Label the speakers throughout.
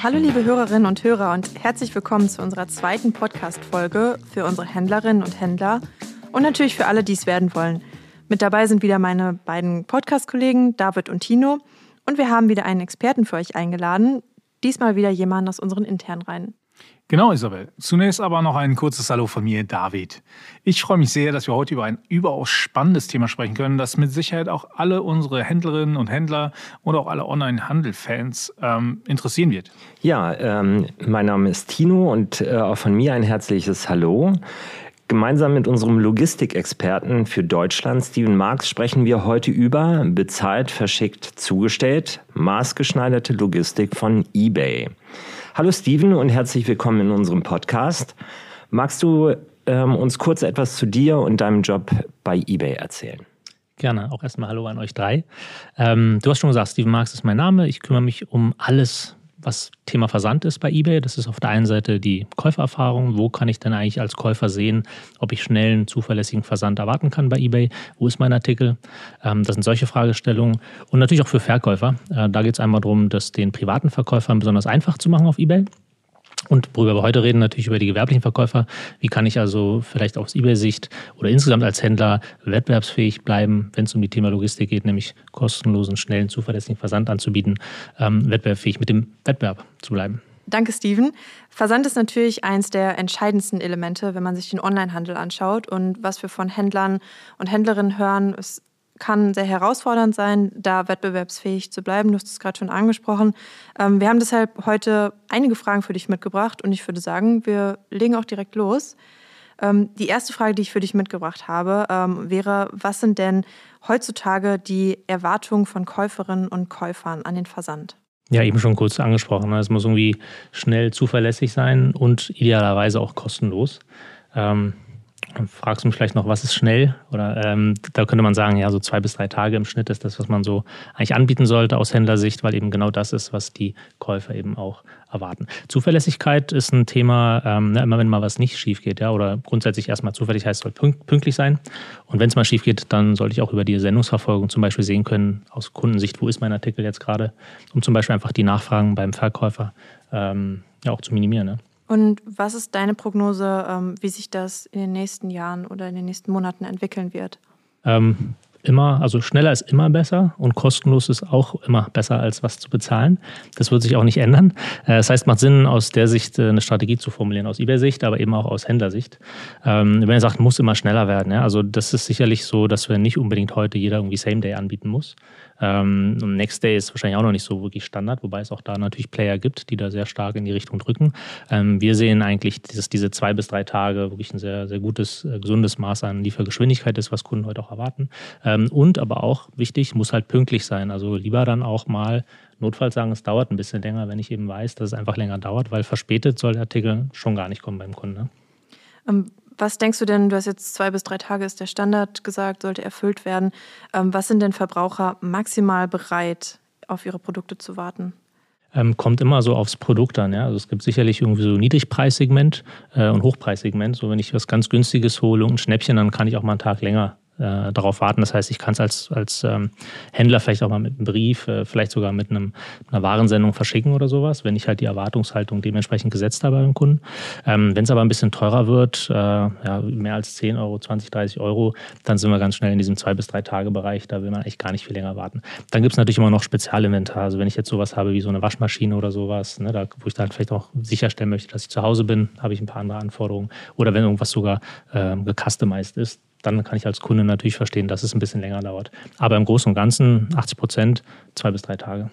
Speaker 1: Hallo liebe Hörerinnen und Hörer und herzlich willkommen zu unserer zweiten Podcast-Folge für unsere Händlerinnen und Händler und natürlich für alle, die es werden wollen. Mit dabei sind wieder meine beiden Podcast-Kollegen David und Tino und wir haben wieder einen Experten für euch eingeladen, diesmal wieder jemanden aus unseren internen Reihen.
Speaker 2: Genau, Isabel. Zunächst aber noch ein kurzes Hallo von mir, David. Ich freue mich sehr, dass wir heute über ein überaus spannendes Thema sprechen können, das mit Sicherheit auch alle unsere Händlerinnen und Händler oder auch alle Online-Handel-Fans ähm, interessieren wird.
Speaker 3: Ja, ähm, mein Name ist Tino und äh, auch von mir ein herzliches Hallo. Gemeinsam mit unserem Logistikexperten für Deutschland, Steven Marx, sprechen wir heute über bezahlt, verschickt, zugestellt, maßgeschneiderte Logistik von eBay. Hallo Steven und herzlich willkommen in unserem Podcast. Magst du ähm, uns kurz etwas zu dir und deinem Job bei eBay erzählen?
Speaker 4: Gerne. Auch erstmal Hallo an euch drei. Ähm, du hast schon gesagt, Steven Marx ist mein Name. Ich kümmere mich um alles, was Thema Versand ist bei eBay. Das ist auf der einen Seite die Käufererfahrung. Wo kann ich denn eigentlich als Käufer sehen, ob ich schnellen, zuverlässigen Versand erwarten kann bei eBay? Wo ist mein Artikel? Ähm, das sind solche Fragestellungen. Und natürlich auch für Verkäufer. Äh, da geht es einmal darum, das den privaten Verkäufern besonders einfach zu machen auf eBay. Und worüber wir heute reden, natürlich über die gewerblichen Verkäufer. Wie kann ich also vielleicht aus eBay-Sicht oder insgesamt als Händler wettbewerbsfähig bleiben, wenn es um die Thema Logistik geht, nämlich kostenlosen, schnellen, zuverlässigen Versand anzubieten, ähm, wettbewerbsfähig mit dem Wettbewerb zu bleiben.
Speaker 1: Danke, Steven. Versand ist natürlich eines der entscheidendsten Elemente, wenn man sich den Onlinehandel anschaut. Und was wir von Händlern und Händlerinnen hören, ist kann sehr herausfordernd sein, da wettbewerbsfähig zu bleiben. Du hast es gerade schon angesprochen. Ähm, wir haben deshalb heute einige Fragen für dich mitgebracht und ich würde sagen, wir legen auch direkt los. Ähm, die erste Frage, die ich für dich mitgebracht habe, ähm, wäre, was sind denn heutzutage die Erwartungen von Käuferinnen und Käufern an den Versand?
Speaker 4: Ja, eben schon kurz angesprochen. Ne? Es muss irgendwie schnell zuverlässig sein und idealerweise auch kostenlos. Ähm, fragst du mich vielleicht noch, was ist schnell? Oder ähm, da könnte man sagen, ja, so zwei bis drei Tage im Schnitt ist das, was man so eigentlich anbieten sollte aus Händlersicht, weil eben genau das ist, was die Käufer eben auch erwarten. Zuverlässigkeit ist ein Thema, ähm, ne, immer wenn mal was nicht schief geht, ja, oder grundsätzlich erstmal Zuverlässigkeit soll pünktlich sein. Und wenn es mal schief geht, dann sollte ich auch über die Sendungsverfolgung zum Beispiel sehen können, aus Kundensicht, wo ist mein Artikel jetzt gerade, um zum Beispiel einfach die Nachfragen beim Verkäufer ähm, ja auch zu minimieren. Ne?
Speaker 1: Und was ist deine Prognose, ähm, wie sich das in den nächsten Jahren oder in den nächsten Monaten entwickeln wird?
Speaker 4: Ähm, immer, also schneller ist immer besser und kostenlos ist auch immer besser als was zu bezahlen. Das wird sich auch nicht ändern. Äh, das heißt, macht Sinn, aus der Sicht äh, eine Strategie zu formulieren, aus eBay-Sicht, aber eben auch aus Händlersicht. Ähm, wenn ihr sagt, muss immer schneller werden, ja, also das ist sicherlich so, dass wir nicht unbedingt heute jeder irgendwie Same-Day anbieten muss. Ähm, und Next Day ist wahrscheinlich auch noch nicht so wirklich Standard, wobei es auch da natürlich Player gibt, die da sehr stark in die Richtung drücken. Ähm, wir sehen eigentlich, dass diese zwei bis drei Tage wirklich ein sehr, sehr gutes, äh, gesundes Maß an Liefergeschwindigkeit ist, was Kunden heute auch erwarten. Ähm, und aber auch wichtig, muss halt pünktlich sein. Also lieber dann auch mal notfalls sagen, es dauert ein bisschen länger, wenn ich eben weiß, dass es einfach länger dauert, weil verspätet soll der Artikel schon gar nicht kommen beim Kunden. Ne?
Speaker 1: Was denkst du denn, du hast jetzt zwei bis drei Tage ist der Standard gesagt, sollte erfüllt werden. Ähm, was sind denn Verbraucher maximal bereit, auf ihre Produkte zu warten?
Speaker 4: Ähm, kommt immer so aufs Produkt an. Ja? Also es gibt sicherlich irgendwie so Niedrigpreissegment äh, und Hochpreissegment. So wenn ich was ganz Günstiges hole und ein Schnäppchen, dann kann ich auch mal einen Tag länger äh, darauf warten. Das heißt, ich kann es als, als ähm, Händler vielleicht auch mal mit einem Brief, äh, vielleicht sogar mit einem, einer Warensendung verschicken oder sowas, wenn ich halt die Erwartungshaltung dementsprechend gesetzt habe beim Kunden. Ähm, wenn es aber ein bisschen teurer wird, äh, ja, mehr als 10 Euro, 20, 30 Euro, dann sind wir ganz schnell in diesem zwei bis drei Tage Bereich. Da will man eigentlich gar nicht viel länger warten. Dann gibt es natürlich immer noch Spezialinventar. Also wenn ich jetzt sowas habe wie so eine Waschmaschine oder sowas, ne, da, wo ich dann vielleicht auch sicherstellen möchte, dass ich zu Hause bin, habe ich ein paar andere Anforderungen. Oder wenn irgendwas sogar ähm, gecustomized ist, dann kann ich als Kunde natürlich verstehen, dass es ein bisschen länger dauert. Aber im Großen und Ganzen 80 Prozent, zwei bis drei Tage.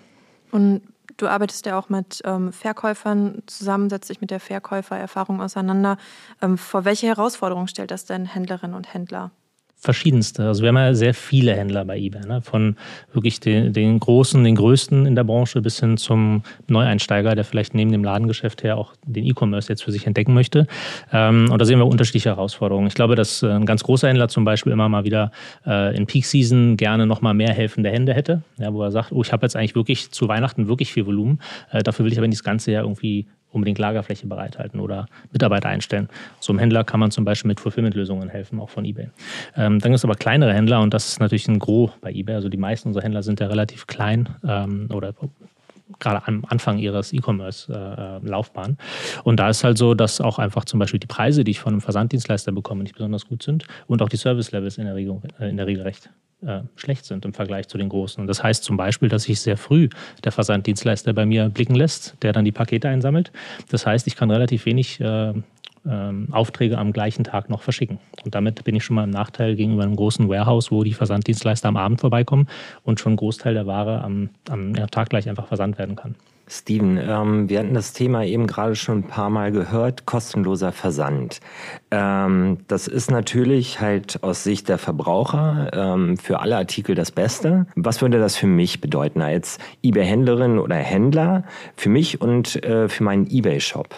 Speaker 1: Und du arbeitest ja auch mit ähm, Verkäufern zusammen, setzt dich mit der Verkäufererfahrung auseinander. Ähm, vor welche Herausforderungen stellt das denn Händlerinnen und Händler?
Speaker 4: Verschiedenste. Also wir haben ja sehr viele Händler bei eBay, ne? von wirklich den, den großen, den größten in der Branche bis hin zum Neueinsteiger, der vielleicht neben dem Ladengeschäft her auch den E-Commerce jetzt für sich entdecken möchte. Ähm, und da sehen wir unterschiedliche Herausforderungen. Ich glaube, dass äh, ein ganz großer Händler zum Beispiel immer mal wieder äh, in Peak Season gerne noch mal mehr helfende Hände hätte, ja, wo er sagt, oh, ich habe jetzt eigentlich wirklich zu Weihnachten wirklich viel Volumen. Äh, dafür will ich aber nicht das ganze Jahr irgendwie unbedingt Lagerfläche bereithalten oder Mitarbeiter einstellen. So einem Händler kann man zum Beispiel mit Fulfillment-Lösungen helfen, auch von eBay. Ähm, dann gibt es aber kleinere Händler und das ist natürlich ein Gros bei eBay. Also die meisten unserer Händler sind ja relativ klein ähm, oder gerade am Anfang ihres E-Commerce-Laufbahn. Äh, und da ist halt so, dass auch einfach zum Beispiel die Preise, die ich von einem Versanddienstleister bekomme, nicht besonders gut sind und auch die Service-Levels in, der Regel, äh, in der Regel recht äh, schlecht sind im Vergleich zu den großen. Und das heißt zum Beispiel, dass sich sehr früh der Versanddienstleister bei mir blicken lässt, der dann die Pakete einsammelt. Das heißt, ich kann relativ wenig äh, ähm, Aufträge am gleichen Tag noch verschicken. Und damit bin ich schon mal im Nachteil gegenüber einem großen Warehouse, wo die Versanddienstleister am Abend vorbeikommen und schon ein Großteil der Ware am, am ja, Tag gleich einfach versandt werden kann.
Speaker 3: Steven, ähm, wir hatten das Thema eben gerade schon ein paar Mal gehört, kostenloser Versand. Ähm, das ist natürlich halt aus Sicht der Verbraucher ähm, für alle Artikel das Beste. Was würde das für mich bedeuten als eBay-Händlerin oder Händler, für mich und äh, für meinen eBay-Shop?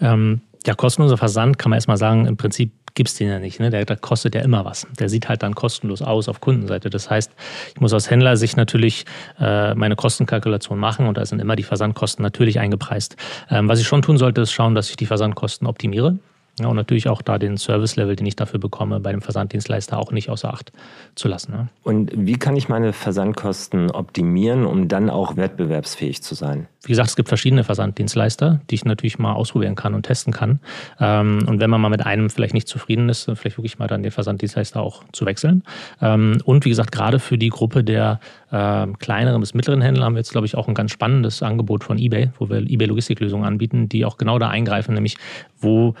Speaker 4: Ähm, ja, kostenloser Versand kann man erstmal sagen, im Prinzip gibt es den ja nicht. Ne? Der, der, kostet ja immer was. Der sieht halt dann kostenlos aus auf Kundenseite. Das heißt, ich muss aus Händlersicht natürlich äh, meine Kostenkalkulation machen und da sind immer die Versandkosten natürlich eingepreist. Ähm, was ich schon tun sollte, ist schauen, dass ich die Versandkosten optimiere. Ja, und natürlich auch da den Service-Level, den ich dafür bekomme, bei dem Versanddienstleister auch nicht außer Acht zu lassen. Ne?
Speaker 3: Und wie kann ich meine Versandkosten optimieren, um dann auch wettbewerbsfähig zu sein?
Speaker 4: Wie gesagt, es gibt verschiedene Versanddienstleister, die ich natürlich mal ausprobieren kann und testen kann. Ähm, und wenn man mal mit einem vielleicht nicht zufrieden ist, vielleicht wirklich mal dann den Versanddienstleister auch zu wechseln. Ähm, und wie gesagt, gerade für die Gruppe der ähm, kleineren bis mittleren Händler haben wir jetzt, glaube ich, auch ein ganz spannendes Angebot von eBay, wo wir eBay-Logistiklösungen anbieten, die auch genau da eingreifen, nämlich wo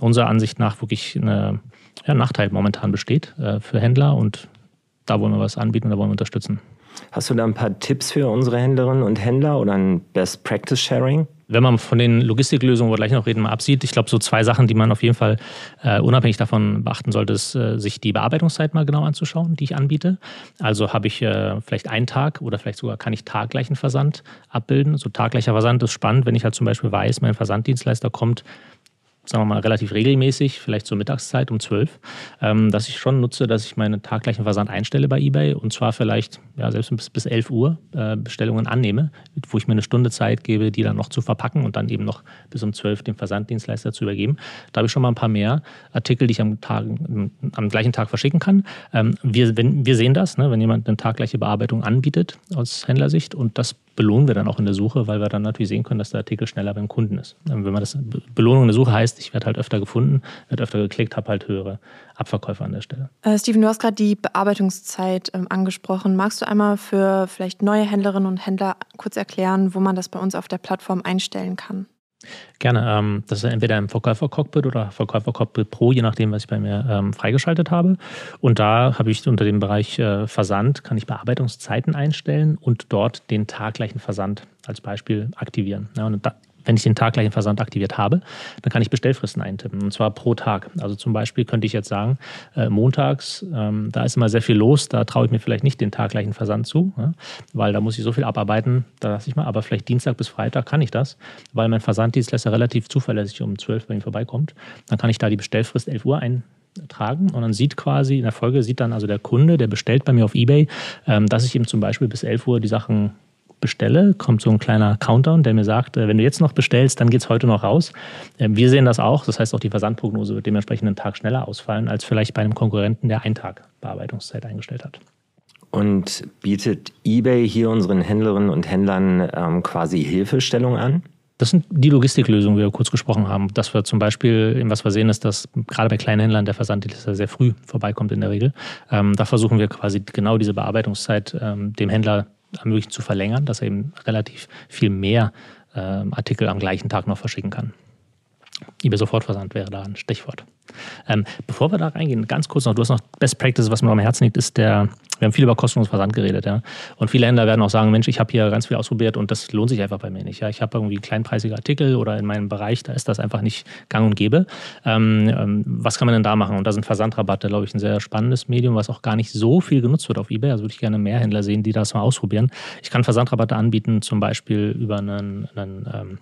Speaker 4: unserer Ansicht nach wirklich eine, ja, ein Nachteil momentan besteht äh, für Händler und da wollen wir was anbieten und da wollen wir unterstützen.
Speaker 3: Hast du da ein paar Tipps für unsere Händlerinnen und Händler oder ein Best Practice Sharing?
Speaker 4: Wenn man von den Logistiklösungen, wo wir gleich noch reden, mal absieht, ich glaube, so zwei Sachen, die man auf jeden Fall äh, unabhängig davon beachten sollte, ist, äh, sich die Bearbeitungszeit mal genau anzuschauen, die ich anbiete. Also habe ich äh, vielleicht einen Tag oder vielleicht sogar kann ich taggleichen Versand abbilden. So taggleicher Versand ist spannend, wenn ich halt zum Beispiel weiß, mein Versanddienstleister kommt sagen wir mal, relativ regelmäßig, vielleicht zur Mittagszeit um 12, ähm, dass ich schon nutze, dass ich meinen taggleichen Versand einstelle bei eBay und zwar vielleicht ja, selbst bis, bis 11 Uhr äh, Bestellungen annehme, wo ich mir eine Stunde Zeit gebe, die dann noch zu verpacken und dann eben noch bis um 12 dem Versanddienstleister zu übergeben. Da habe ich schon mal ein paar mehr Artikel, die ich am, Tag, am gleichen Tag verschicken kann. Ähm, wir, wenn, wir sehen das, ne, wenn jemand eine taggleiche Bearbeitung anbietet aus Händlersicht und das belohnen wir dann auch in der Suche, weil wir dann natürlich sehen können, dass der Artikel schneller beim Kunden ist. Ähm, wenn man das Belohnung in der Suche heißt, ich werde halt öfter gefunden, werde öfter geklickt, habe halt höhere Abverkäufe an der Stelle.
Speaker 1: Äh, Steven, du hast gerade die Bearbeitungszeit ähm, angesprochen. Magst du einmal für vielleicht neue Händlerinnen und Händler kurz erklären, wo man das bei uns auf der Plattform einstellen kann?
Speaker 4: Gerne. Ähm, das ist entweder im Verkäufer-Cockpit oder Verkäufer-Cockpit Pro, je nachdem, was ich bei mir ähm, freigeschaltet habe. Und da habe ich unter dem Bereich äh, Versand, kann ich Bearbeitungszeiten einstellen und dort den taggleichen Versand als Beispiel aktivieren. Ja, und da, wenn ich den taggleichen Versand aktiviert habe, dann kann ich Bestellfristen eintippen und zwar pro Tag. Also zum Beispiel könnte ich jetzt sagen, äh, montags, ähm, da ist immer sehr viel los, da traue ich mir vielleicht nicht den taggleichen Versand zu, ja, weil da muss ich so viel abarbeiten, da lasse ich mal, aber vielleicht Dienstag bis Freitag kann ich das, weil mein Versanddienstleister relativ zuverlässig um 12 bei mir vorbeikommt. Dann kann ich da die Bestellfrist 11 Uhr eintragen und dann sieht quasi in der Folge sieht dann also der Kunde, der bestellt bei mir auf eBay, ähm, dass ich ihm zum Beispiel bis 11 Uhr die Sachen bestelle, kommt so ein kleiner Countdown, der mir sagt, äh, wenn du jetzt noch bestellst, dann geht es heute noch raus. Ähm, wir sehen das auch. Das heißt, auch die Versandprognose wird dementsprechend einen Tag schneller ausfallen, als vielleicht bei einem Konkurrenten, der einen Tag Bearbeitungszeit eingestellt hat.
Speaker 3: Und bietet eBay hier unseren Händlerinnen und Händlern ähm, quasi Hilfestellung an?
Speaker 4: Das sind die Logistiklösungen, die wir kurz gesprochen haben. Dass wir zum Beispiel, was wir sehen, ist, dass gerade bei kleinen Händlern der Versand sehr früh vorbeikommt in der Regel. Ähm, da versuchen wir quasi genau diese Bearbeitungszeit ähm, dem Händler ermöglichen zu verlängern, dass er eben relativ viel mehr äh, Artikel am gleichen Tag noch verschicken kann. eBay Sofortversand wäre da ein Stichwort. Ähm, bevor wir da reingehen, ganz kurz noch, du hast noch Best Practice, was mir am Herzen liegt, ist der, wir haben viel über kostenlosen Versand geredet, ja. Und viele Händler werden auch sagen, Mensch, ich habe hier ganz viel ausprobiert und das lohnt sich einfach bei mir nicht. Ja. Ich habe irgendwie kleinpreisige Artikel oder in meinem Bereich, da ist das einfach nicht gang und gäbe. Ähm, ähm, was kann man denn da machen? Und da sind Versandrabatte, glaube ich, ein sehr spannendes Medium, was auch gar nicht so viel genutzt wird auf Ebay. Also würde ich gerne mehr Händler sehen, die das mal ausprobieren. Ich kann Versandrabatte anbieten, zum Beispiel über einen, einen ähm,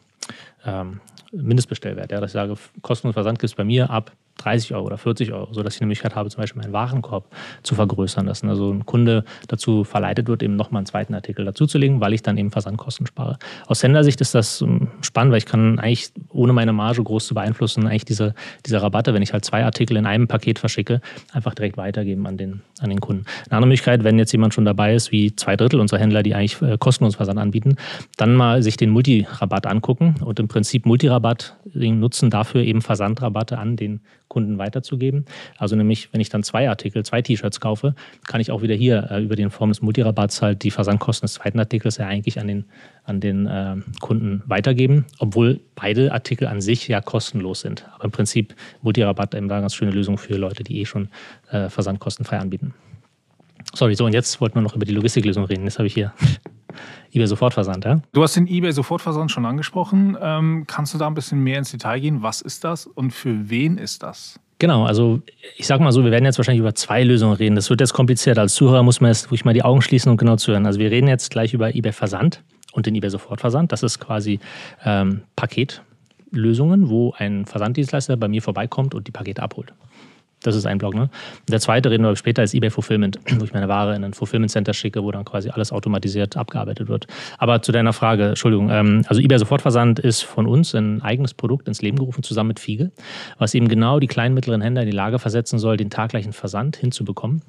Speaker 4: ähm, Mindestbestellwert. Ja, dass ich sage, kostenloser Versand gibt es bei mir ab 30 Euro oder 40 Euro, sodass ich die Möglichkeit habe, zum Beispiel meinen Warenkorb zu vergrößern lassen. Also ein Kunde dazu verleitet wird, eben nochmal einen zweiten Artikel dazuzulegen, weil ich dann eben Versandkosten spare. Aus Händlersicht ist das ähm, spannend, weil ich kann eigentlich ohne meine Marge groß zu beeinflussen, eigentlich diese, diese Rabatte, wenn ich halt zwei Artikel in einem Paket verschicke, einfach direkt weitergeben an den, an den Kunden. Eine andere Möglichkeit, wenn jetzt jemand schon dabei ist, wie zwei Drittel unserer Händler, die eigentlich äh, kostenlos Versand anbieten, dann mal sich den Multirabatt angucken und im Prinzip Multirabatt nutzen dafür eben Versandrabatte an den Kunden weiterzugeben. Also nämlich, wenn ich dann zwei Artikel, zwei T-Shirts kaufe, kann ich auch wieder hier äh, über den Form des Multirabatts halt die Versandkosten des zweiten Artikels ja eigentlich an den, an den äh, Kunden weitergeben, obwohl beide Artikel an sich ja kostenlos sind. Aber im Prinzip Multirabatt eben eine ganz schöne Lösung für Leute, die eh schon äh, versandkostenfrei anbieten. Sorry, so und jetzt wollten wir noch über die Logistiklösung reden. Jetzt habe ich hier eBay Sofortversand, ja?
Speaker 2: Du hast den eBay Sofortversand schon angesprochen. Ähm, kannst du da ein bisschen mehr ins Detail gehen? Was ist das und für wen ist das?
Speaker 4: Genau, also ich sag mal so, wir werden jetzt wahrscheinlich über zwei Lösungen reden. Das wird jetzt kompliziert. Als Zuhörer muss man jetzt wirklich mal die Augen schließen und genau zuhören. Also wir reden jetzt gleich über eBay Versand und den eBay Sofortversand. Das ist quasi ähm, Paketlösungen, wo ein Versanddienstleister bei mir vorbeikommt und die Pakete abholt. Das ist ein Block. Ne? Der zweite, reden wir später, ist eBay Fulfillment, wo ich meine Ware in ein Fulfillment Center schicke, wo dann quasi alles automatisiert abgearbeitet wird. Aber zu deiner Frage, Entschuldigung, ähm, also eBay Sofortversand ist von uns ein eigenes Produkt ins Leben gerufen, zusammen mit Fiege, was eben genau die kleinen, mittleren Händler in die Lage versetzen soll, den taggleichen Versand hinzubekommen.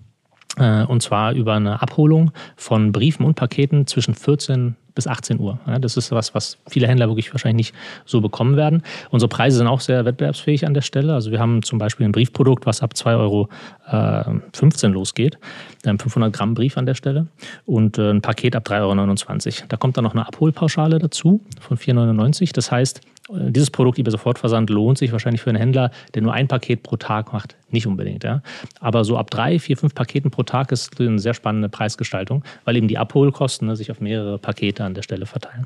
Speaker 4: Äh, und zwar über eine Abholung von Briefen und Paketen zwischen 14 bis 18 Uhr. das ist was, was viele Händler wirklich wahrscheinlich nicht so bekommen werden. Unsere Preise sind auch sehr wettbewerbsfähig an der Stelle. Also wir haben zum Beispiel ein Briefprodukt, was ab 2,15 Euro äh, losgeht. 500 Gramm Brief an der Stelle und äh, ein Paket ab 3,29 Euro. Da kommt dann noch eine Abholpauschale dazu von 4,99 Euro. Das heißt, dieses Produkt eBay Sofortversand lohnt sich wahrscheinlich für einen Händler, der nur ein Paket pro Tag macht, nicht unbedingt. Ja. Aber so ab drei, vier, fünf Paketen pro Tag ist eine sehr spannende Preisgestaltung, weil eben die Abholkosten ne, sich auf mehrere Pakete an der Stelle verteilen.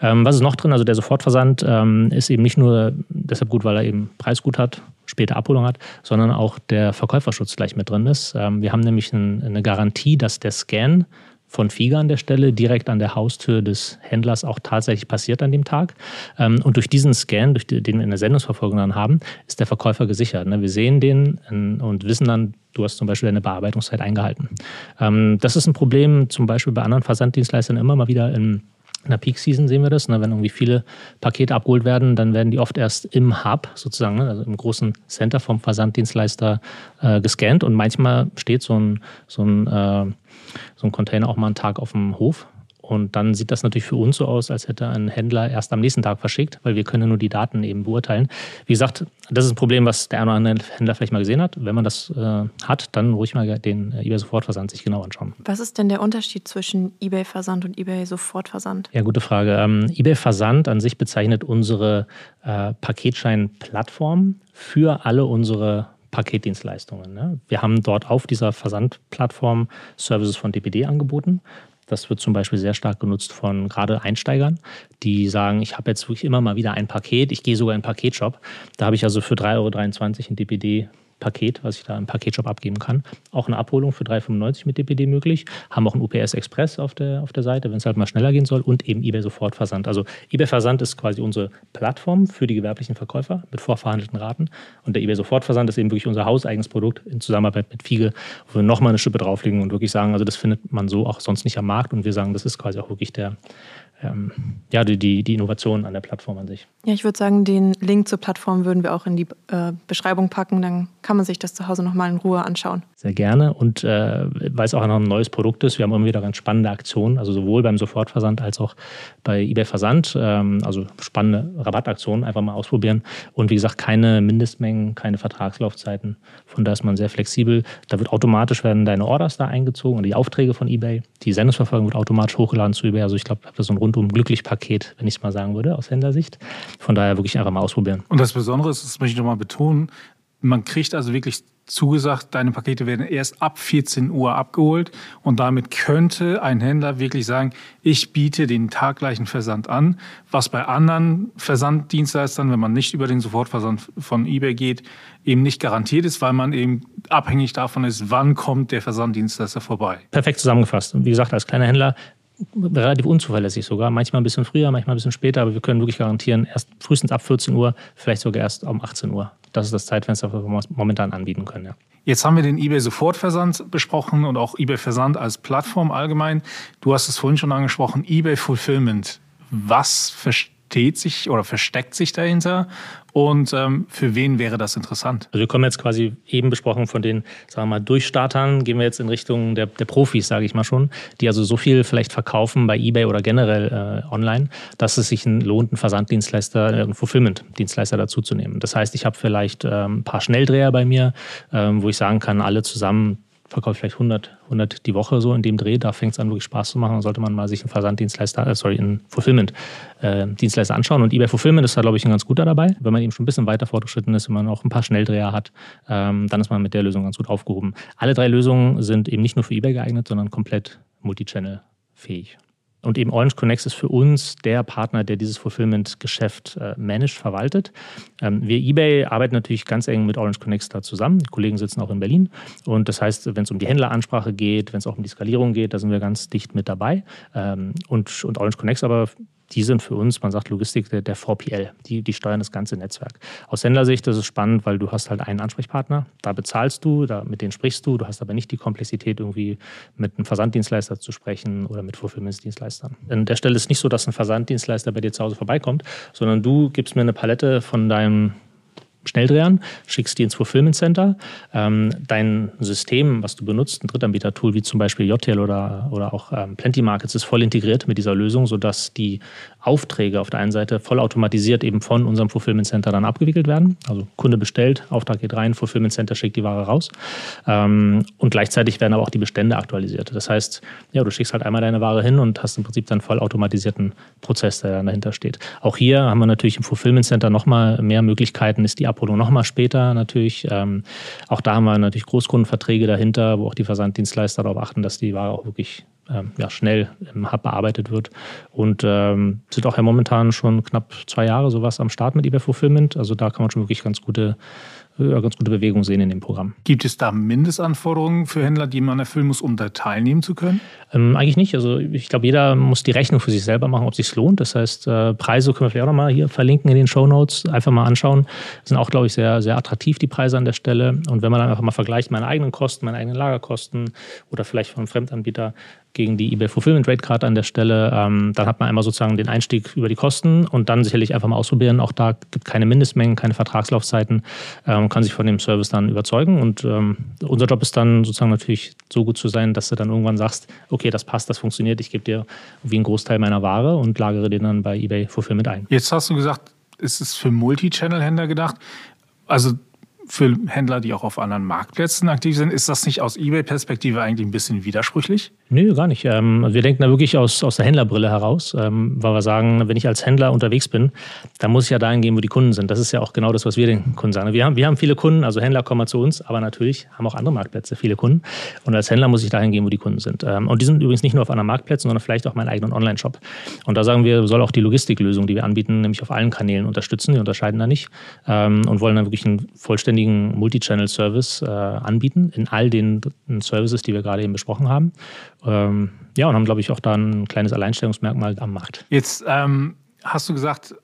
Speaker 4: Ähm, was ist noch drin? Also der Sofortversand ähm, ist eben nicht nur deshalb gut, weil er eben preisgut hat, späte Abholung hat, sondern auch der Verkäuferschutz gleich mit drin ist. Ähm, wir haben nämlich ein, eine Garantie, dass der Scan von Figa an der Stelle direkt an der Haustür des Händlers auch tatsächlich passiert an dem Tag. Ähm, und durch diesen Scan, durch den wir in der Sendungsverfolgung dann haben, ist der Verkäufer gesichert. Ne? Wir sehen den ähm, und wissen dann, du hast zum Beispiel deine Bearbeitungszeit eingehalten. Ähm, das ist ein Problem zum Beispiel bei anderen Versanddienstleistern immer mal wieder in in der Peak Season sehen wir das. Ne? Wenn irgendwie viele Pakete abgeholt werden, dann werden die oft erst im Hub sozusagen, ne? also im großen Center vom Versanddienstleister äh, gescannt. Und manchmal steht so ein, so ein äh, so ein Container auch mal einen Tag auf dem Hof. Und dann sieht das natürlich für uns so aus, als hätte ein Händler erst am nächsten Tag verschickt, weil wir können nur die Daten eben beurteilen. Wie gesagt, das ist ein Problem, was der eine oder andere Händler vielleicht mal gesehen hat. Wenn man das äh, hat, dann ruhig mal den äh, eBay Sofortversand sich genau anschauen.
Speaker 1: Was ist denn der Unterschied zwischen eBay Versand und eBay Sofortversand?
Speaker 4: Ja, gute Frage. Ähm, eBay Versand an sich bezeichnet unsere äh, Paketschein-Plattform für alle unsere Paketdienstleistungen. Ne? Wir haben dort auf dieser Versandplattform Services von DPD angeboten. Das wird zum Beispiel sehr stark genutzt von gerade Einsteigern, die sagen, ich habe jetzt wirklich immer mal wieder ein Paket, ich gehe sogar in einen Paketshop. Da habe ich also für 3,23 Euro ein DPD Paket, was ich da im Paketshop abgeben kann. Auch eine Abholung für 3,95 mit DPD möglich. Haben auch einen UPS Express auf der, auf der Seite, wenn es halt mal schneller gehen soll. Und eben eBay Sofortversand. Also eBay Versand ist quasi unsere Plattform für die gewerblichen Verkäufer mit vorverhandelten Raten. Und der eBay Sofortversand ist eben wirklich unser hauseigenes Produkt in Zusammenarbeit mit Fiege, wo wir nochmal eine Schippe drauflegen und wirklich sagen, also das findet man so auch sonst nicht am Markt. Und wir sagen, das ist quasi auch wirklich der, ähm, ja, die, die Innovation an der Plattform an sich.
Speaker 1: Ja, ich würde sagen, den Link zur Plattform würden wir auch in die äh, Beschreibung packen. Dann kann man sich das zu Hause nochmal in Ruhe anschauen.
Speaker 4: Sehr gerne. Und äh, weil es auch noch ein neues Produkt ist, wir haben immer wieder ganz spannende Aktionen, also sowohl beim Sofortversand als auch bei eBay Versand. Ähm, also spannende Rabattaktionen einfach mal ausprobieren. Und wie gesagt, keine Mindestmengen, keine Vertragslaufzeiten. Von da ist man sehr flexibel. Da wird automatisch werden deine Orders da eingezogen und die Aufträge von eBay. Die Sendungsverfolgung wird automatisch hochgeladen zu eBay. Also ich glaube, ich habe da so ein rundum glücklich Paket, wenn ich es mal sagen würde, aus Händlersicht. Von daher wirklich einfach mal ausprobieren.
Speaker 2: Und das Besondere ist, das möchte ich nochmal betonen, man kriegt also wirklich zugesagt, deine Pakete werden erst ab 14 Uhr abgeholt und damit könnte ein Händler wirklich sagen, ich biete den taggleichen Versand an, was bei anderen Versanddienstleistern, wenn man nicht über den Sofortversand von eBay geht, eben nicht garantiert ist, weil man eben abhängig davon ist, wann kommt der Versanddienstleister vorbei.
Speaker 4: Perfekt zusammengefasst. Und wie gesagt, als kleiner Händler relativ unzuverlässig sogar. Manchmal ein bisschen früher, manchmal ein bisschen später, aber wir können wirklich garantieren, erst frühestens ab 14 Uhr, vielleicht sogar erst um 18 Uhr. Das ist das Zeitfenster, das wir momentan anbieten können. Ja.
Speaker 2: Jetzt haben wir den eBay Sofortversand besprochen und auch eBay Versand als Plattform allgemein. Du hast es vorhin schon angesprochen, eBay Fulfillment. Was versteht versteht sich oder versteckt sich dahinter und ähm, für wen wäre das interessant?
Speaker 4: Also wir kommen jetzt quasi eben besprochen von den, sagen wir mal, Durchstartern, gehen wir jetzt in Richtung der, der Profis, sage ich mal schon, die also so viel vielleicht verkaufen bei eBay oder generell äh, online, dass es sich lohnt, einen Versanddienstleister, äh, einen Fulfillment-Dienstleister dazuzunehmen. Das heißt, ich habe vielleicht ähm, ein paar Schnelldreher bei mir, ähm, wo ich sagen kann, alle zusammen verkaufe vielleicht 100, 100 die Woche so in dem Dreh. Da fängt es an, wirklich Spaß zu machen. Dann sollte man mal sich einen Versanddienstleister, äh, sorry, einen Fulfillment-Dienstleister äh, anschauen. Und eBay Fulfillment ist da, glaube ich, ein ganz guter dabei. Wenn man eben schon ein bisschen weiter fortgeschritten ist, wenn man auch ein paar Schnelldreher hat, ähm, dann ist man mit der Lösung ganz gut aufgehoben. Alle drei Lösungen sind eben nicht nur für eBay geeignet, sondern komplett multichannel fähig. Und eben Orange Connect ist für uns der Partner, der dieses Fulfillment-Geschäft äh, managt, verwaltet. Ähm, wir eBay arbeiten natürlich ganz eng mit Orange Connect da zusammen. Die Kollegen sitzen auch in Berlin. Und das heißt, wenn es um die Händleransprache geht, wenn es auch um die Skalierung geht, da sind wir ganz dicht mit dabei. Ähm, und, und Orange Connect aber die sind für uns, man sagt Logistik, der, der VPL. Die, die steuern das ganze Netzwerk. Aus Händlersicht ist es spannend, weil du hast halt einen Ansprechpartner, da bezahlst du, da, mit denen sprichst du, du hast aber nicht die Komplexität, irgendwie mit einem Versanddienstleister zu sprechen oder mit Fulfillment-Dienstleistern. An der Stelle ist nicht so, dass ein Versanddienstleister bei dir zu Hause vorbeikommt, sondern du gibst mir eine Palette von deinem Schnelldrehern, schickst die ins Fulfillment Center. Ähm, dein System, was du benutzt, ein Drittanbieter-Tool wie zum Beispiel JTL oder, oder auch ähm, Plenty Markets, ist voll integriert mit dieser Lösung, sodass die Aufträge auf der einen Seite vollautomatisiert eben von unserem Fulfillment Center dann abgewickelt werden. Also Kunde bestellt, Auftrag geht rein, Fulfillment Center schickt die Ware raus. Ähm, und gleichzeitig werden aber auch die Bestände aktualisiert. Das heißt, ja, du schickst halt einmal deine Ware hin und hast im Prinzip dann vollautomatisierten Prozess, der dann dahinter steht. Auch hier haben wir natürlich im Fulfillment Center nochmal mehr Möglichkeiten, ist die Abholung nochmal später natürlich. Ähm, auch da haben wir natürlich Großkundenverträge dahinter, wo auch die Versanddienstleister darauf achten, dass die Ware auch wirklich ähm, ja, schnell im Hub bearbeitet wird. Und ähm, sind auch ja momentan schon knapp zwei Jahre sowas am Start mit eBay Fulfillment. Also da kann man schon wirklich ganz gute ganz gute Bewegung sehen in dem Programm.
Speaker 2: Gibt es da Mindestanforderungen für Händler, die man erfüllen muss, um da teilnehmen zu können?
Speaker 4: Ähm, eigentlich nicht. Also ich glaube, jeder muss die Rechnung für sich selber machen, ob es sich lohnt. Das heißt, äh, Preise können wir vielleicht auch nochmal hier verlinken in den Show Notes. Einfach mal anschauen. Sind auch, glaube ich, sehr, sehr attraktiv, die Preise an der Stelle. Und wenn man dann einfach mal vergleicht, meine eigenen Kosten, meine eigenen Lagerkosten oder vielleicht von einem Fremdanbieter, gegen die eBay Fulfillment Rate Card an der Stelle. Ähm, dann hat man einmal sozusagen den Einstieg über die Kosten und dann sicherlich einfach mal ausprobieren. Auch da gibt keine Mindestmengen, keine Vertragslaufzeiten. Ähm, kann sich von dem Service dann überzeugen. Und ähm, unser Job ist dann sozusagen natürlich so gut zu sein, dass du dann irgendwann sagst, okay, das passt, das funktioniert. Ich gebe dir wie einen Großteil meiner Ware und lagere den dann bei eBay Fulfillment ein.
Speaker 2: Jetzt hast du gesagt, ist es für Multi-Channel-Händler gedacht. Also für Händler, die auch auf anderen Marktplätzen aktiv sind. Ist das nicht aus eBay-Perspektive eigentlich ein bisschen widersprüchlich?
Speaker 4: Nö, gar nicht. Ähm, wir denken da wirklich aus, aus der Händlerbrille heraus, ähm, weil wir sagen, wenn ich als Händler unterwegs bin, dann muss ich ja dahin gehen, wo die Kunden sind. Das ist ja auch genau das, was wir den Kunden sagen. Wir haben, wir haben viele Kunden, also Händler kommen zu uns, aber natürlich haben auch andere Marktplätze viele Kunden. Und als Händler muss ich dahin gehen, wo die Kunden sind. Ähm, und die sind übrigens nicht nur auf anderen Marktplätzen, sondern vielleicht auch meinen eigenen Online-Shop. Und da sagen wir, soll auch die Logistiklösung, die wir anbieten, nämlich auf allen Kanälen unterstützen. Wir unterscheiden da nicht und wollen dann wirklich einen vollständigen vollständigen Multi-Channel-Service äh, anbieten in all den Services, die wir gerade eben besprochen haben. Ähm, ja, und haben, glaube ich, auch da ein kleines Alleinstellungsmerkmal am Markt.
Speaker 2: Jetzt ähm, hast du gesagt,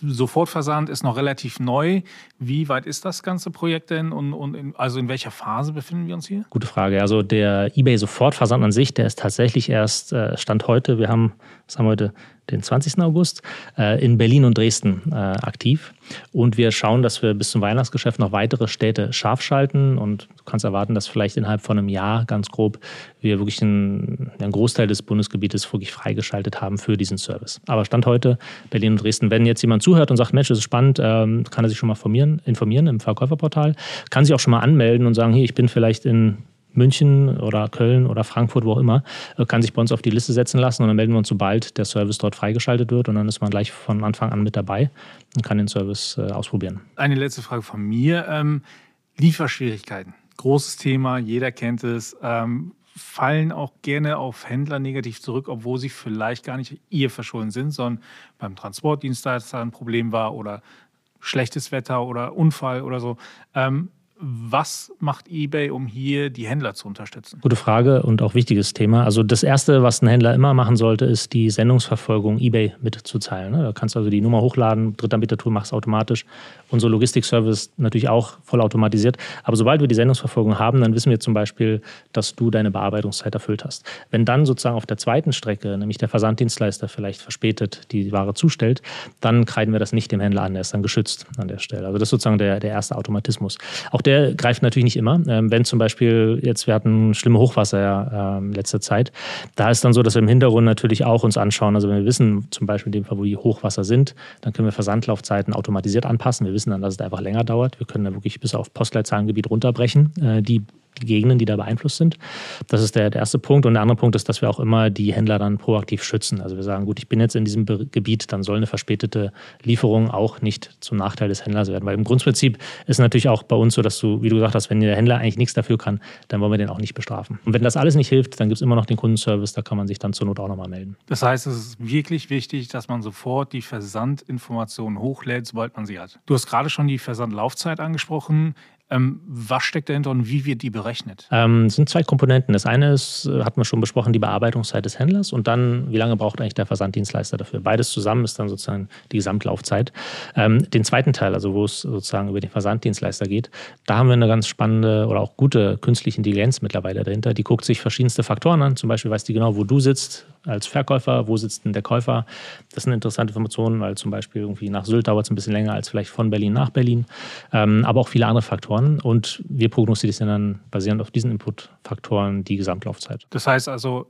Speaker 2: Sofortversand ist noch relativ neu. Wie weit ist das ganze Projekt denn und, und in, also in welcher Phase befinden wir uns hier?
Speaker 4: Gute Frage. Also der eBay Sofortversand an sich, der ist tatsächlich erst äh, Stand heute. Wir haben, was haben wir heute? Den 20. August, äh, in Berlin und Dresden äh, aktiv. Und wir schauen, dass wir bis zum Weihnachtsgeschäft noch weitere Städte scharf schalten. Und du kannst erwarten, dass vielleicht innerhalb von einem Jahr, ganz grob, wir wirklich einen, einen Großteil des Bundesgebietes wirklich freigeschaltet haben für diesen Service. Aber Stand heute Berlin und Dresden. Wenn jetzt jemand zuhört und sagt, Mensch, das ist spannend, ähm, kann er sich schon mal informieren, informieren im Verkäuferportal, kann sich auch schon mal anmelden und sagen, hier, ich bin vielleicht in München oder Köln oder Frankfurt, wo auch immer, äh, kann sich bei uns auf die Liste setzen lassen und dann melden wir uns, sobald der Service dort freigeschaltet wird und dann ist man gleich von Anfang an mit dabei und kann den Service äh, ausprobieren.
Speaker 2: Eine letzte Frage von mir. Ähm, Lieferschwierigkeiten. Großes Thema, jeder kennt es. Ähm, fallen auch gerne auf Händler negativ zurück, obwohl sie vielleicht gar nicht ihr Verschulden sind, sondern beim Transportdienstleister ein Problem war oder schlechtes Wetter oder Unfall oder so. Ähm, Was macht eBay, um hier die Händler zu unterstützen?
Speaker 4: Gute Frage und auch wichtiges Thema. Also das Erste, was ein Händler immer machen sollte, ist die Sendungsverfolgung eBay mitzuteilen. Ne? Da kannst du also die Nummer hochladen, Drittanbieter-Tool machst automatisch. Unser Logistikservice natürlich auch vollautomatisiert. Aber sobald wir die Sendungsverfolgung haben, dann wissen wir zum Beispiel, dass du deine Bearbeitungszeit erfüllt hast. Wenn dann sozusagen auf der zweiten Strecke, nämlich der Versanddienstleister vielleicht verspätet die Ware zustellt, dann kreiden wir das nicht dem Händler an. Der ist dann geschützt an der Stelle. Also das ist sozusagen der, der erste Automatismus. Auch der der greift natürlich nicht immer. Ähm, wenn zum Beispiel jetzt, wir hatten schlimme Hochwasser ähm, letzte Zeit, da ist dann so, dass wir im Hintergrund natürlich auch uns anschauen. Also wenn wir wissen, zum Beispiel in dem Fall, wo die Hochwasser sind, dann können wir Versandlaufzeiten automatisiert anpassen. Wir wissen dann, dass es einfach länger dauert. Wir können da wirklich bis auf Postleitzahlengebiet runterbrechen, äh, die Gegenden, die da beeinflusst sind. Das ist der, der, erste Punkt. Und der andere Punkt ist, dass wir auch immer die Händler dann proaktiv schützen. Also wir sagen, gut, ich bin jetzt in diesem Gebiet, dann soll eine verspätete Lieferung auch nicht zum Nachteil des Händlers werden. Weil im Grundprinzip ist natürlich auch bei uns so, dass du, wie du gesagt hast, wenn der Händler eigentlich nichts dafür kann, dann wollen wir den auch nicht bestrafen. Und wenn das alles nicht hilft, dann gibt es immer noch den Kundenservice, da kann man sich dann zur Not auch nochmal melden.
Speaker 2: Das heißt, es ist wirklich wichtig, dass man sofort die Versandinformationen hochlädt, sobald man sie hat. Du hast gerade schon die Versandlaufzeit angesprochen. Ähm, was steckt dahinter und wie wird die berechnet?
Speaker 4: Ähm, es sind zwei Komponenten. Das eine ist, äh, hatten wir schon besprochen, die Bearbeitungszeit des Händlers und dann, wie lange braucht eigentlich der Versanddienstleister dafür? Beides zusammen ist dann sozusagen die Gesamtlaufzeit. Ähm, den zweiten Teil, also wo es sozusagen über den Versanddienstleister geht, da haben wir eine ganz spannende oder auch gute künstliche Intelligenz mittlerweile dahinter. Die guckt sich verschiedenste Faktoren an. Zum Beispiel weiß die genau, wo du sitzt, als Verkäufer, wo sitzt denn der Käufer. Das sind interessante Informationen, weil zum Beispiel irgendwie nach Sylt dauert es ein bisschen länger als vielleicht von Berlin nach Berlin, ähm, aber auch viele andere Faktoren. Und wir prognostizieren dann basierend auf diesen Inputfaktoren die Gesamtlaufzeit.
Speaker 2: Das heißt also,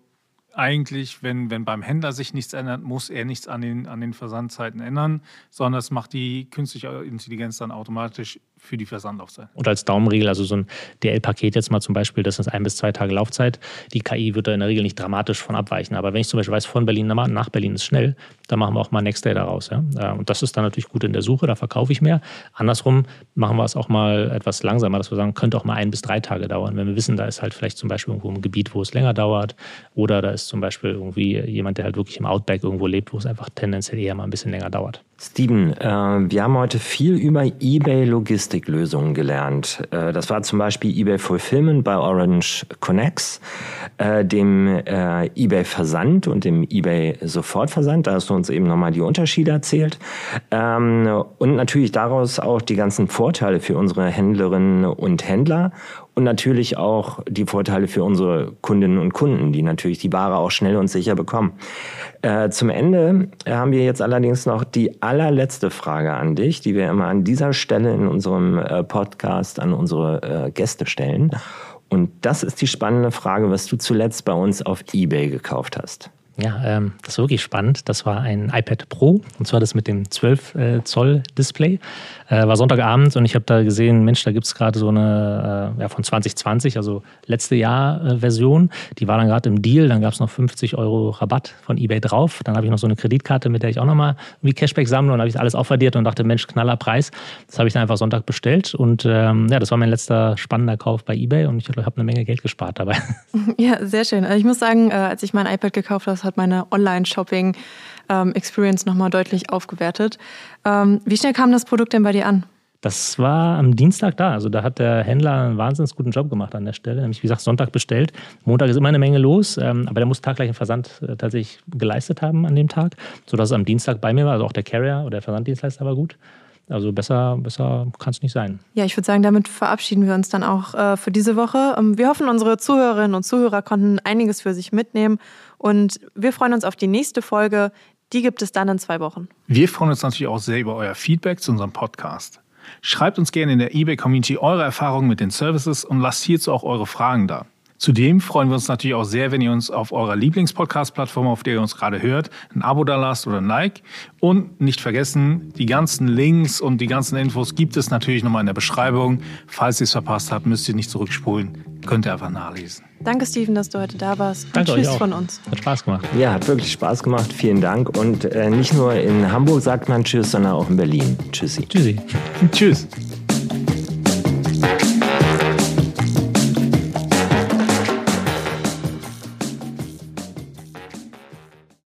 Speaker 2: eigentlich, wenn, wenn beim Händler sich nichts ändert, muss er nichts an den, an den Versandzeiten ändern, sondern das macht die künstliche Intelligenz dann automatisch für die Versandlaufzeit.
Speaker 4: Und als Daumenregel, also so ein DL-Paket jetzt mal zum Beispiel, das ist ein bis zwei Tage Laufzeit. Die KI wird da in der Regel nicht dramatisch von abweichen. Aber wenn ich zum Beispiel weiß, von Berlin nach Berlin ist schnell, dann machen wir auch mal Next Day daraus. Ja? Und das ist dann natürlich gut in der Suche, da verkaufe ich mehr. Andersrum machen wir es auch mal etwas langsamer, dass wir sagen, könnte auch mal ein bis drei Tage dauern. Wenn wir wissen, da ist halt vielleicht zum Beispiel irgendwo ein Gebiet, wo es länger dauert oder da ist zum Beispiel irgendwie jemand, der halt wirklich im Outback irgendwo lebt, wo es einfach tendenziell eher mal ein bisschen länger dauert.
Speaker 3: Steven, äh, wir haben heute viel über eBay-Logistiklösungen gelernt. Äh, das war zum Beispiel eBay Fulfillment bei Orange Connects, äh, dem äh, eBay Versand und dem eBay Sofortversand. Da hast du uns eben nochmal die Unterschiede erzählt. Ähm, und natürlich daraus auch die ganzen Vorteile für unsere Händlerinnen und Händler und natürlich auch die Vorteile für unsere Kundinnen und Kunden, die natürlich die Ware auch schnell und sicher bekommen. Äh, zum Ende haben wir jetzt allerdings noch die allerletzte Frage an dich, die wir immer an dieser Stelle in unserem äh, Podcast an unsere äh, Gäste stellen. Und das ist die spannende Frage, was du zuletzt bei uns auf eBay gekauft hast.
Speaker 4: Ja, ähm, das war wirklich spannend. Das war ein iPad Pro und zwar das mit dem 12 äh, Zoll Display. Äh, war Sonntagabend und ich habe da gesehen, Mensch, da gibt es gerade so eine äh, ja, von 2020, also letzte Jahr äh, Version. Die war dann gerade im Deal, dann gab es noch 50 Euro Rabatt von eBay drauf. Dann habe ich noch so eine Kreditkarte, mit der ich auch nochmal wie Cashback sammle und habe ich alles aufaddiert und dachte, Mensch, knaller Preis. Das habe ich dann einfach Sonntag bestellt und ähm, ja, das war mein letzter spannender Kauf bei eBay und ich habe eine Menge Geld gespart dabei.
Speaker 1: Ja, sehr schön. Also ich muss sagen, äh, als ich mein iPad gekauft habe, hat meine Online-Shopping ähm, nochmal deutlich aufgewertet. Ähm, wie schnell kam das Produkt denn bei dir an?
Speaker 4: Das war am Dienstag da. Also da hat der Händler einen wahnsinnig guten Job gemacht an der Stelle. Nämlich, wie gesagt, Sonntag bestellt. Montag ist immer eine Menge los, ähm, aber der muss taggleichen Versand äh, tatsächlich geleistet haben an dem Tag, sodass es am Dienstag bei mir war. Also auch der Carrier oder der Versanddienstleister war gut. Also besser, besser kann es nicht sein.
Speaker 1: Ja, ich würde sagen, damit verabschieden wir uns dann auch äh, für diese Woche. Wir hoffen, unsere Zuhörerinnen und Zuhörer konnten einiges für sich mitnehmen. Und wir freuen uns auf die nächste Folge. Die gibt es dann in zwei Wochen.
Speaker 2: Wir freuen uns natürlich auch sehr über euer Feedback zu unserem Podcast. Schreibt uns gerne in der eBay-Community eure Erfahrungen mit den Services und lasst hierzu auch eure Fragen da. Zudem freuen wir uns natürlich auch sehr, wenn ihr uns auf eurer Lieblingspodcast-Plattform, auf der ihr uns gerade hört, ein Abo da lasst oder ein Like. Und nicht vergessen, die ganzen Links und die ganzen Infos gibt es natürlich nochmal in der Beschreibung. Falls ihr es verpasst habt, müsst ihr nicht zurückspulen. Könnt ihr einfach nachlesen.
Speaker 1: Danke, Steven, dass du heute da warst.
Speaker 4: Und Danke tschüss von uns. Hat Spaß gemacht.
Speaker 3: Ja, hat wirklich Spaß gemacht. Vielen Dank. Und äh, nicht nur in Hamburg sagt man Tschüss, sondern auch in Berlin. Tschüssi.
Speaker 4: Tschüssi.
Speaker 2: Tschüss.